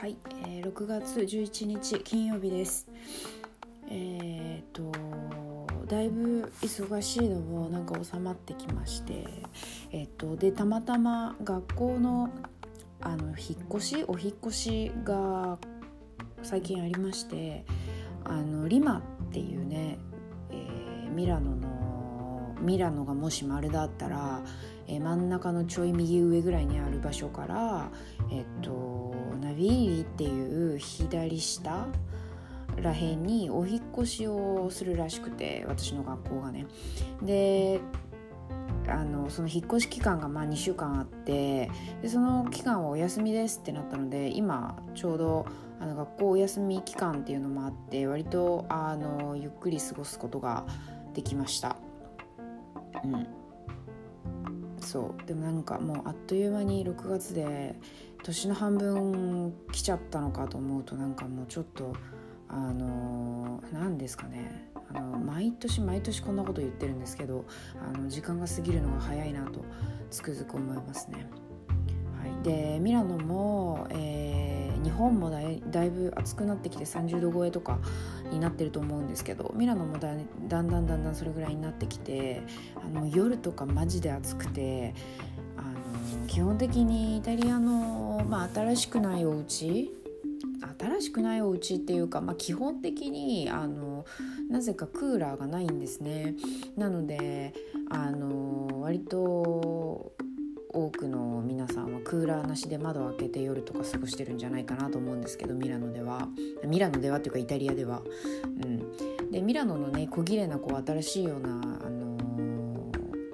はい、えー、6月11日金曜日です。えー、っとだいぶ忙しいのもなんか収まってきましてえー、っとでたまたま学校のあの引っ越しお引っ越しが最近ありましてあのリマっていうね、えー、ミラノのミラノがもし丸だったら、えー、真ん中のちょい右上ぐらいにある場所からえっとビリっていう左下らへんにお引越しをするらしくて私の学校がね。であのその引っ越し期間がまあ2週間あってでその期間はお休みですってなったので今ちょうどあの学校お休み期間っていうのもあって割とあのゆっくり過ごすことができました。うん。そう。でもなんかもうあっという間に6月で年の半分来ちゃったのかと思うとなんかもうちょっとあの何ですかねあの毎年毎年こんなこと言ってるんですけどあの時間が過ぎるのが早いなとつくづく思いますね。はい、でミラノも、えー、日本もだいだいぶ暑くなってきて30度超えとかになってると思うんですけどミラノもだだんだんだんだんそれぐらいになってきてあの夜とかマジで暑くて基本的にイタリアの、まあ、新しくないお家新しくないお家っていうか、まあ、基本的にあのなぜかクーラーがないんですね。なのであの割と多くの皆さんはクーラーなしで窓を開けて夜とか過ごしてるんじゃないかなと思うんですけどミラノでは。ミラノではっていうかイタリアでは。うん、でミラノのね小綺麗なこう新しいようなあの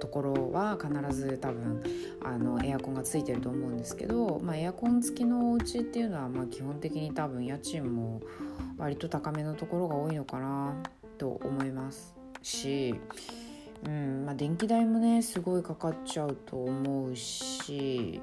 ところは必ず多分あのエアコンがついてると思うんですけど、まあ、エアコン付きのお家っていうのはまあ基本的に多分家賃も割と高めのところが多いのかなと思いますし、うんまあ、電気代もねすごいかかっちゃうと思うし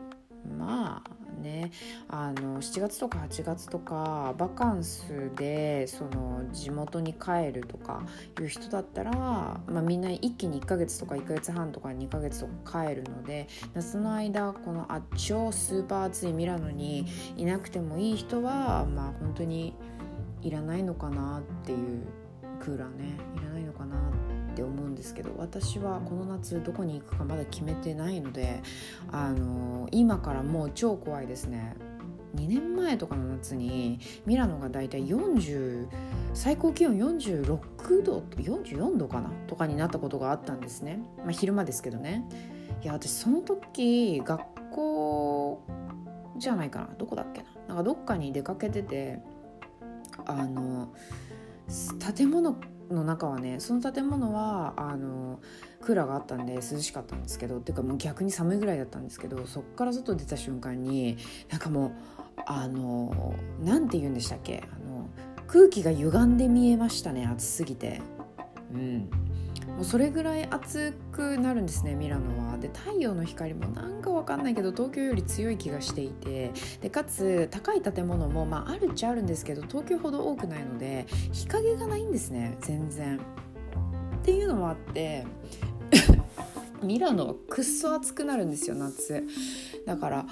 まあね。あの7月とか8月とかバカンスでその地元に帰るとかいう人だったら、まあ、みんな一気に1ヶ月とか1ヶ月半とか2ヶ月とか帰るので夏の間このあ超スーパー暑いミラノにいなくてもいい人はまあ本当にいらないのかなっていうクーラーねいらないのかなって思うんですけど私はこの夏どこに行くかまだ決めてないのであの今からもう超怖いですね。2年前とかの夏にミラノがだいたい40最高気温46度44度かなとかになったことがあったんですね、まあ、昼間ですけどね。いや私その時学校じゃないかな。どこだっけな。なんかどっかに出かけててあの建物の中はねその建物はあのクーラーがあったんで涼しかったんですけどっていうかもう逆に寒いぐらいだったんですけどそっから外出た瞬間になんかもうあの何て言うんでしたっけあの空気が歪んで見えましたね暑すぎて。うんうそれぐらい暑くなるんですねミラノは。で太陽の光もなんかわかんないけど東京より強い気がしていてでかつ高い建物も、まあ、あるっちゃあるんですけど東京ほど多くないので日陰がないんですね全然。っていうのもあって ミラノはくっそ暑くなるんですよ夏。だから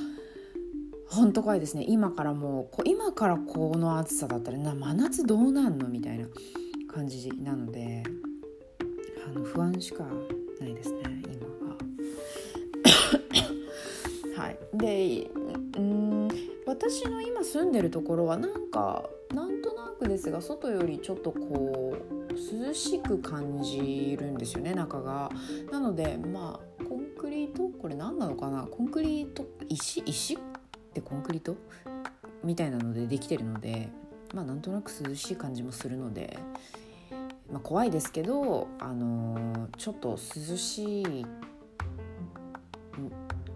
本当怖いですね今からもう今からこの暑さだったらな真夏どうなんの？みたいな感じなのであの不安しかないですね今は。はい、でうん私の今住んでるところはなんかなんとなくですが外よりちょっとこう涼しく感じるんですよね中が。なのでまあコンクリート？これ何なのかな？コンクリート？石？石？ってコンクリート？みたいなのでできてるのでまあなんとなく涼しい感じもするのでまあ、怖いですけど、あのー、ちょっと涼し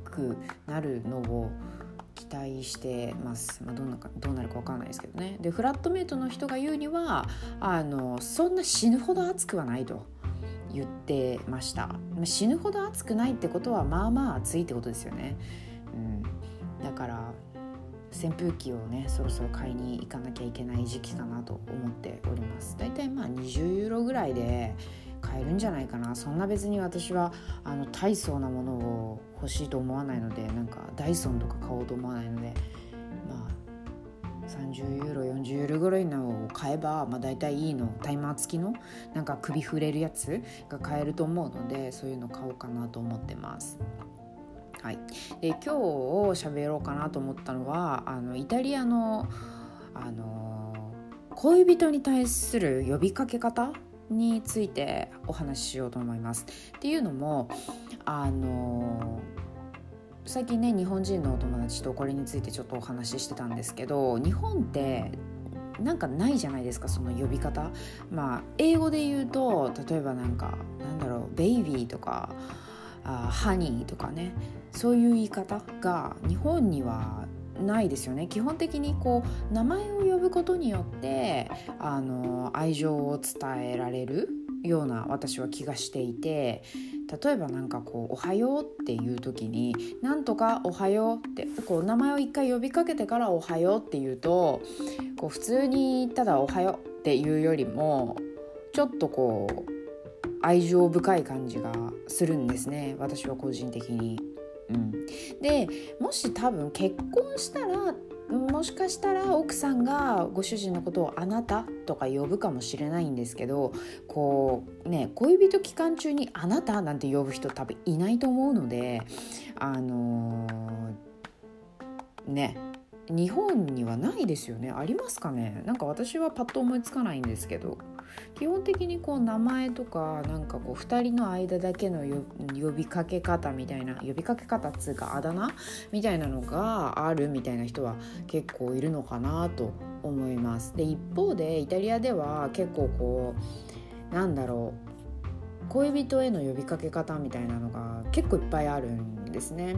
くなるのを期待してます、まあ、どんなかどうなるか分かんないですけどね。でフラットメイトの人が言うにはあのそんな死ぬほど暑くはないと言ってました。死ぬほど暑くないってことはまあまあ暑いってことですよね、うん、だから扇風機をねそろそろ買いに行かなきゃいけない時期かなと思っておりますだいたいまあ20ユーロぐらいで買えるんじゃないかなそんな別に私はあの大層なものを欲しいと思わないのでなんかダイソンとか買おうと思わないのでまあ30ユーロ40ユーロぐらいのを買えば、まあ、大体いいのタイマー付きのなんか首振れるやつが買えると思うのでそういうの買おうかなと思ってます。はい、で今日喋ろうかなと思ったのはあのイタリアのあの恋人に対する呼びかけ方についてお話ししようと思います。っていうのもあの最近ね日本人のお友達とこれについてちょっとお話ししてたんですけど日本ってなんかないじゃないですかその呼び方。まあ英語で言うと例えばなんかなんだろうベイビーとかあハニーとかね。そういう言い方が日本にはないですよね基本的にこう名前を呼ぶことによってあの愛情を伝えられるような私は気がしていて例えばなんかこう「おはよう」っていう時に「なんとかおはよう」ってこう名前を一回呼びかけてから「おはよう」って言うとこう普通にただ「おはよう」っていうよりもちょっとこう愛情深い感じがするんですね私は個人的に。うん、でもし多分結婚したらもしかしたら奥さんがご主人のことを「あなた」とか呼ぶかもしれないんですけどこうね恋人期間中に「あなた」なんて呼ぶ人多分いないと思うのであのー、ね日本にはないですよね。ありますかね？なんか私はパッと思いつかないんですけど。基本的にこう名前とかなんかこう2人の間だけの呼びかけ方みたいな呼びかけ方っつうかあだ名？みたいなのがあるみたいな人は結構いるのかなと思います。で一方でイタリアでは結構こうなんだろう恋人への呼びかけ方みたいなのが結構いっぱいあるんですね。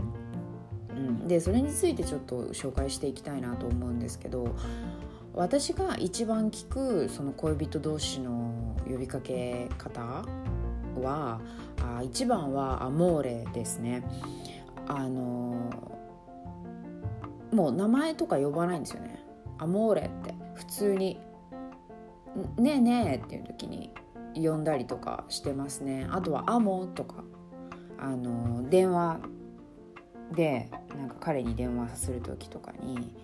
うん、でそれについてちょっと紹介していきたいなと思うんですけど私が一番聞くその恋人同士の呼びかけ方はあ一番はアモーレですね。あのもう名前とか呼ばないんですよね。アモーレって。普通に「ねえねえ」っていう時に呼んだりとかしてますね。あとは「アモ」とか。あの電話でなんか彼に電話する時とかに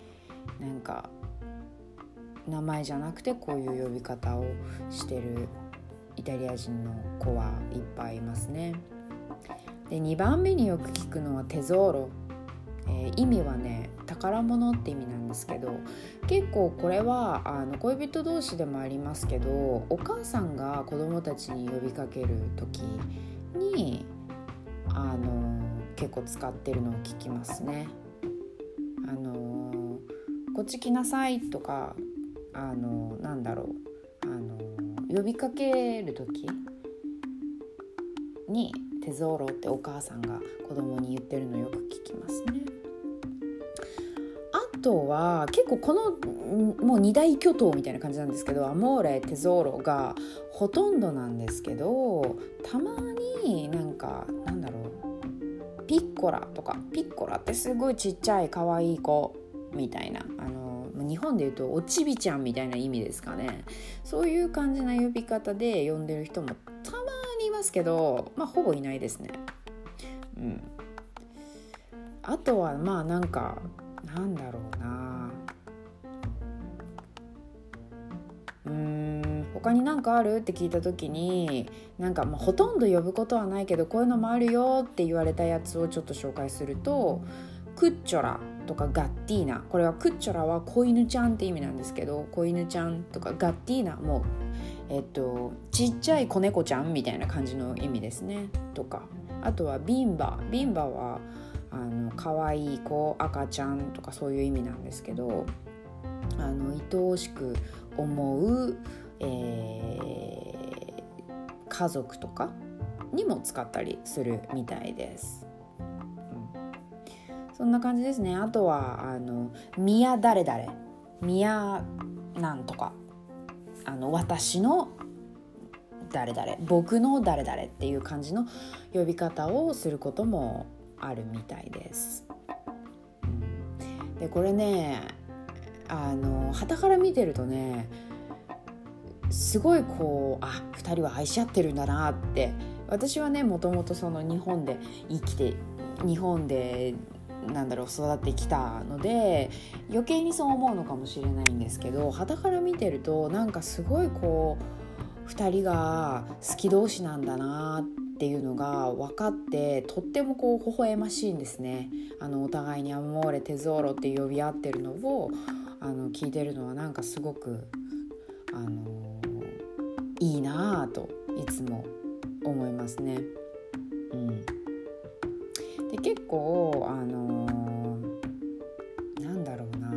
なんか名前じゃなくてこういう呼び方をしてるイタリア人の子はいっぱいいますね。で2番目によく聞くのはテゾーロ、えー、意味はね宝物って意味なんですけど結構これはあの恋人同士でもありますけどお母さんが子供たちに呼びかける時にあの結構使ってるのを聞きますね。あのこっち来なさいとかあのなんだろうあの呼びかける時に「テゾーロ」ってお母さんが子供に言ってるのよく聞きますね。あとは結構このもう二大巨頭みたいな感じなんですけどアモーレテゾーロがほとんどなんですけどたまになんかなんだろうピッコラとかピッコラってすごいちっちゃい可愛いい子みたいな日本で言うとおちびちゃんみたいな意味ですかね。そういう感じな呼び方で呼んでる人もたまにいますけどまあほぼいないですね。うん。あとはまあなんかなんだろうな。うん。他に何かあるって聞いた時になんかまあほとんど呼ぶことはないけどこういうのもあるよって言われたやつをちょっと紹介するとクッチョラとかガッティーナ。これはクッチョラは子犬ちゃんって意味なんですけど子犬ちゃんとかガッティーナ。もえっとちっちゃい子猫ちゃんみたいな感じの意味ですね。とか。あとはビンバ。ビンバはあの可愛い子赤ちゃんとかそういう意味なんですけどあの愛おしく思う、えー、家族とかにも使ったりするみたいです。そんな感じですね。あとはあの「宮誰々」「宮なんとか」あの私の誰々。僕の誰々っていう感じの呼び方をすることもあるみたいです。でこれねあの旗から見てるとねすごいこうあ2人は愛し合ってるんだなって。私はねもともとその日本で生きて日本でなんだろう育ってきたので余計にそう思うのかもしれないんですけど肌から見てるとなんかすごいこう2人が好き同士なんだなっていうのが分かってとってもこう微笑ましいんですねあのお互いに「アモーレテゾーロ」って呼び合ってるのをあの聞いてるのはなんかすごくあのいいなぁといつも思いますね。うん、で結構あのー、なんだろうな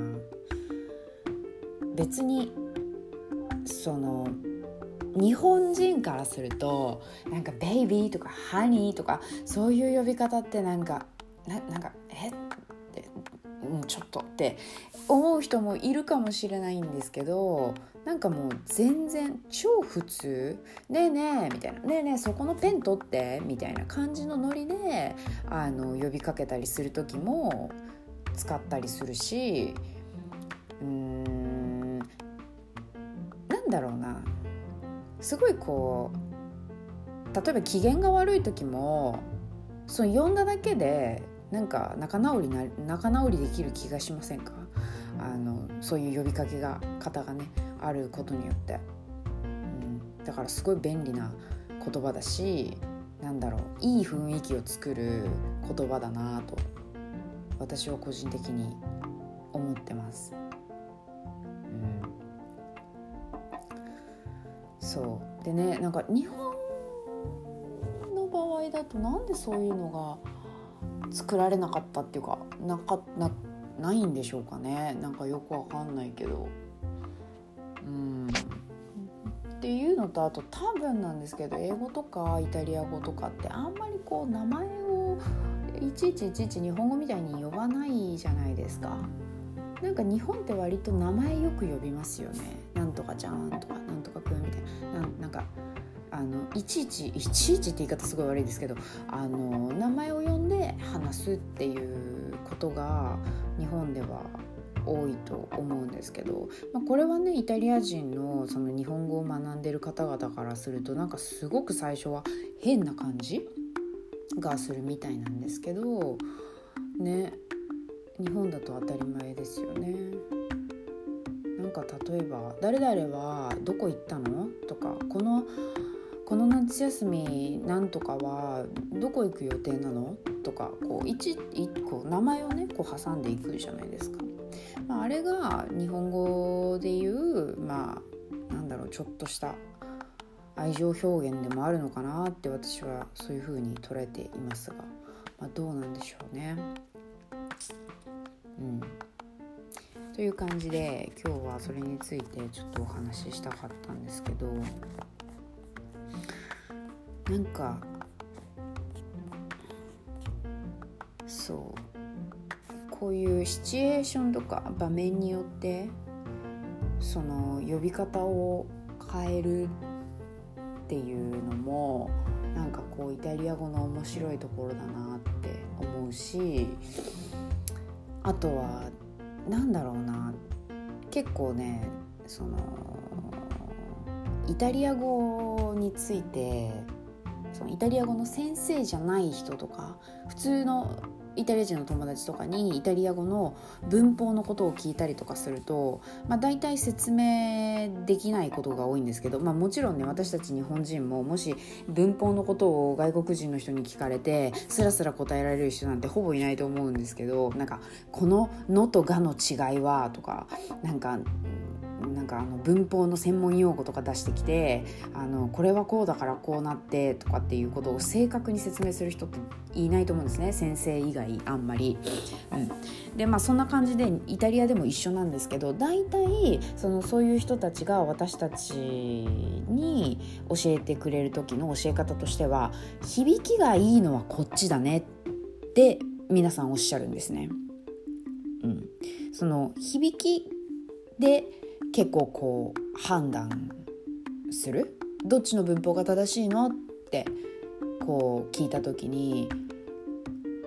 別にその日本人からするとなんか「ベイビー」とか「ハニー」とかそういう呼び方ってなんかななんか「え？っ?」て、うん、ちょっとって思う人もいるかもしれないんですけどなんかもう全然超普通「ねえねえ」みたいな「ねえねえそこのペン取って」みたいな感じのノリであの呼びかけたりする時も使ったりするしうーんなんだろうな。すごいこう例えば機嫌が悪い時もその呼んだだけでなんか仲直りな仲直りできる気がしませんか？あのそういう呼びかけが方がね。あることによって、うん、だからすごい便利な言葉だしなんだろういい雰囲気を作る言葉だなと私は個人的に思ってます。うん。そう。でねなんか日本の場合だとなんでそういうのが作られなかったっていうかなかなないんでしょうかね。なんかよくわかんないけど。っていうのとあと多分なんですけど英語とかイタリア語とかってあんまりこう名前をいちいちいちいち日本語みたいに呼ばないじゃないですか。なんか日本って割と名前よく呼びますよね。なんとかちゃんとかなんとかくんみたいな。ななんかあのいちいちいちいちって言い方すごい悪いですけどあの名前を呼んで話すっていうことが日本では多いと思うんですけど、まあ、これはねイタリア人のその日本語を学んでる方々からするとなんかすごく最初は変な感じがするみたいなんですけどね日本だと当たり前ですよね。なんか例えば「誰々はどこ行ったの?」とか「このこの夏休みなんとかはどこ行く予定なの?」とかこう一個名前をねこう挟んでいくじゃないですか。まあ、あれが日本語で言うまあなんだろうちょっとした愛情表現でもあるのかなって私はそういうふうに捉えていますが、まあ、どうなんでしょうね。うん、という感じで今日はそれについてちょっとお話ししたかったんですけどなんかそうこういうシチュエーションとか場面によってその呼び方を変えるっていうのもなんかこうイタリア語の面白いところだなって思うしあとは何だろうな結構ねそのイタリア語についてそのイタリア語の先生じゃない人とか普通のイタリア人の友達とかにイタリア語の文法のことを聞いたりとかすると、まあ、大体説明できないことが多いんですけど、まあ、もちろんね私たち日本人ももし文法のことを外国人の人に聞かれてスラスラ答えられる人なんてほぼいないと思うんですけどなんかこの「の」と「が」の違いはとかなんかなんかあの文法の専門用語とか出してきてあのこれはこうだからこうなってとかっていうことを正確に説明する人っていないと思うんですね先生以外あんまり。うん、でまあそんな感じでイタリアでも一緒なんですけど大体そのそういう人たちが私たちに教えてくれる時の教え方としては響きがいいのはこっちだねって皆さんおっしゃるんですね。うん、その響きで結構こう判断する？どっちの文法が正しいの？ってこう聞いた時に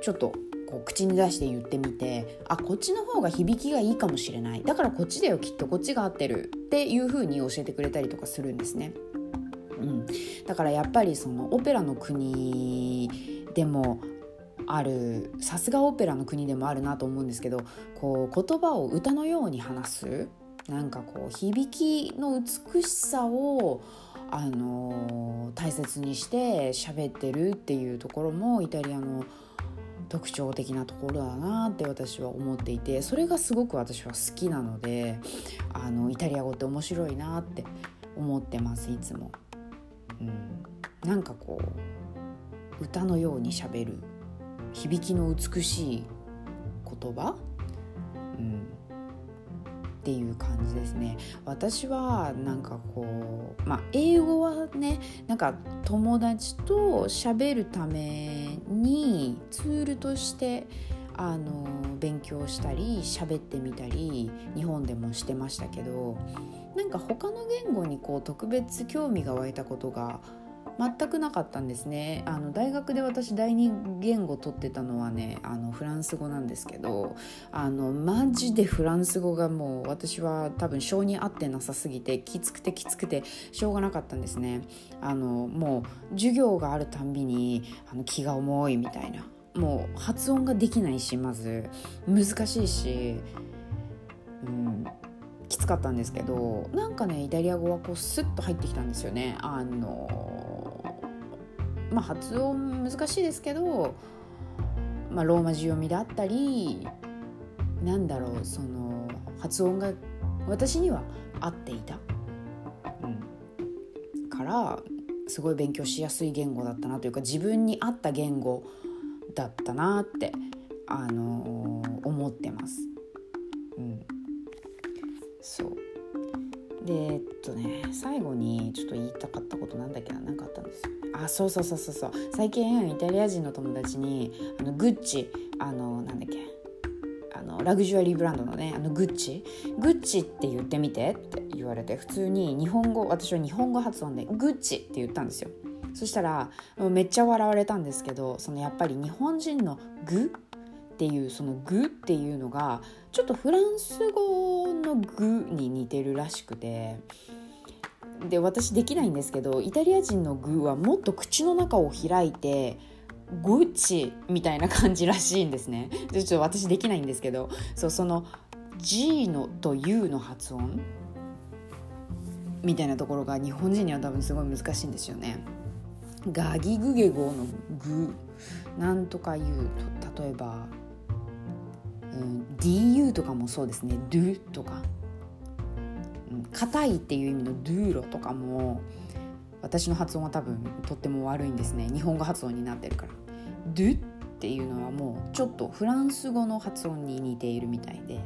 ちょっとこう口に出して言ってみてあこっちの方が響きがいいかもしれない。だからこっちだよきっとこっちが合ってるっていう風に教えてくれたりとかするんですね。うん、だからやっぱりそのオペラの国でもあるさすがオペラの国でもあるなと思うんですけどこう言葉を歌のように話すなんかこう響きの美しさをあの大切にして喋ってるっていうところもイタリアの特徴的なところだなって私は思っていてそれがすごく私は好きなのであのイタリア語って面白いなって思ってますいつも。うん、なんかこう歌のようにしゃべる響きの美しい言葉、うん、っていう感じですね。私はなんかこうまあ英語はねなんか友達と喋るためにツールとしてあの勉強したり喋ってみたり日本でもしてましたけどなんか他の言語にこう特別興味が湧いたことが全くなかったんですね。あの大学で私第二言語取ってたのはねあのフランス語なんですけどあのマジでフランス語がもう私は多分性に合ってなさすぎてきつくてきつくてしょうがなかったんですね。あのもう授業があるたんびにあの気が重いみたいな。もう発音ができないしまず。難しいし、うん、きつかったんですけどなんかねイタリア語はこうスッと入ってきたんですよね。あのまあ、発音難しいですけど、まあ、ローマ字読みであったりなんだろうその発音が私には合っていた、うん、からすごい勉強しやすい言語だったなというか自分に合った言語だったなって、あのー、思ってます。でえっとね最後にちょっと言いたかったことなんだっけな？何かあったんですよ。あそうそうそうそうそう。最近イタリア人の友達にあのグッチあのなんだっけ？あのラグジュアリーブランドのねあのグッチグッチって言ってみてって言われて普通に日本語私は日本語発音でグッチって言ったんですよ。そしたらめっちゃ笑われたんですけどそのやっぱり日本人の「グ」っていうその「グ」っていうのがちょっとフランス語の「グ」に似てるらしくてで私できないんですけどイタリア人の具はもっと口の中を開いてゴッチみたいな感じらしいんですね。でちょっと私できないんですけどそうその G のと U の発音？みたいなところが日本人には多分すごい難しいんですよね。ガギグゲゴのグなんとか言うと例えば、うん、DU とかもそうですね。Do とか。硬いっていう意味のドゥーロとかも私の発音は多分とっても悪いんですね。日本語発音になってるから。ドゥっていうのはもうちょっとフランス語の発音に似ているみたいで。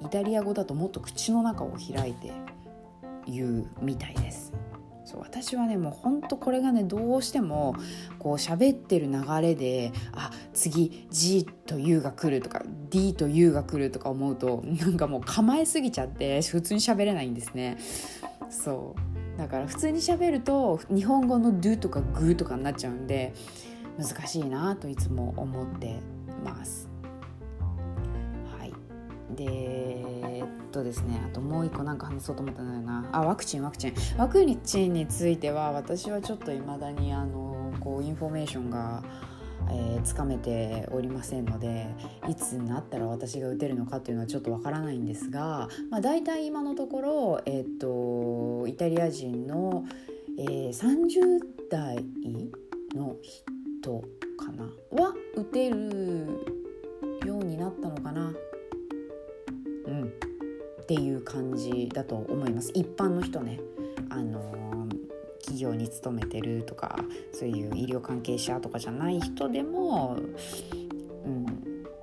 イタリア語だともっと口の中を開いて言うみたいです。そう私はねもうほんとこれがねどうしてもこう喋ってる流れであ次 G と U が来るとか D と U が来るとか思うとなんかもう構えすぎちゃって普通に喋れないんですね。そう。だから普通に喋ると日本語の Do とか G とかになっちゃうんで難しいなといつも思ってます。はい。でとですねあともう一個なんか話そうと思ったんだよなあワクチンワクチン。ワクチンについては私はちょっといまだにあのこうインフォメーションがえー、つかめておりませんのでいつになったら私が打てるのかっていうのはちょっとわからないんですが、まあ、大体今のところ、えーと、イタリア人の、えー、30代の人かな？は打てるようになったのかな？うん。っていう感じだと思います。一般の人ね。あの企業に勤めてるとかそういう医療関係者とかじゃない人でも、うん、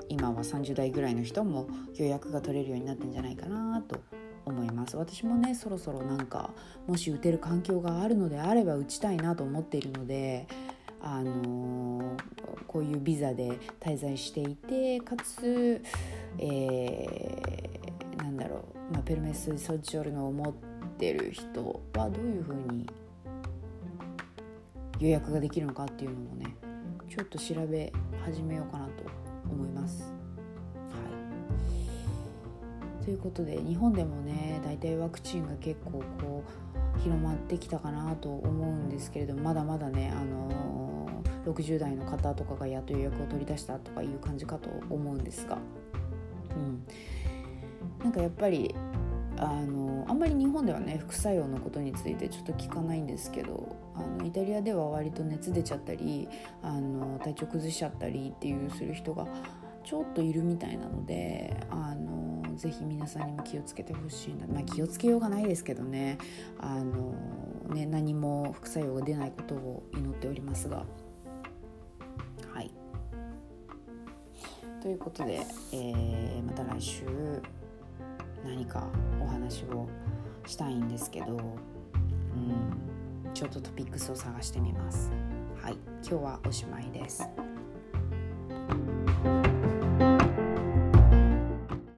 今は30代ぐらいの人も予約が取れるようになってんじゃないかなと思います。私もねそろそろなんかもし打てる環境があるのであれば打ちたいなと思っているのであのこういうビザで滞在していてかつ、えー、なんだろうまあ、ペルメス・ソチオルノを持ってる人はどういうふうに予約ができるのかっていうのもねちょっと調べ始めようかなと思います。はい、ということで日本でもね大体ワクチンが結構こう広まってきたかなと思うんですけれどもまだまだね、あの60代の方とかがやっと予約を取り出したとかいう感じかと思うんですが、うん、なんかやっぱりあのあんまり日本ではね副作用のことについてちょっと聞かないんですけどあのイタリアでは割と熱出ちゃったりあの体調崩しちゃったりっていうする人がちょっといるみたいなのであのぜひ皆さんにも気をつけてほしいな、まあ、気をつけようがないですけどね。あのね何も副作用が出ないことを祈っておりますが。はい。ということで、えー、また来週。何かお話をしたいんですけど、うん、ちょっとトピックスを探してみます。はい、今日はおしまいです。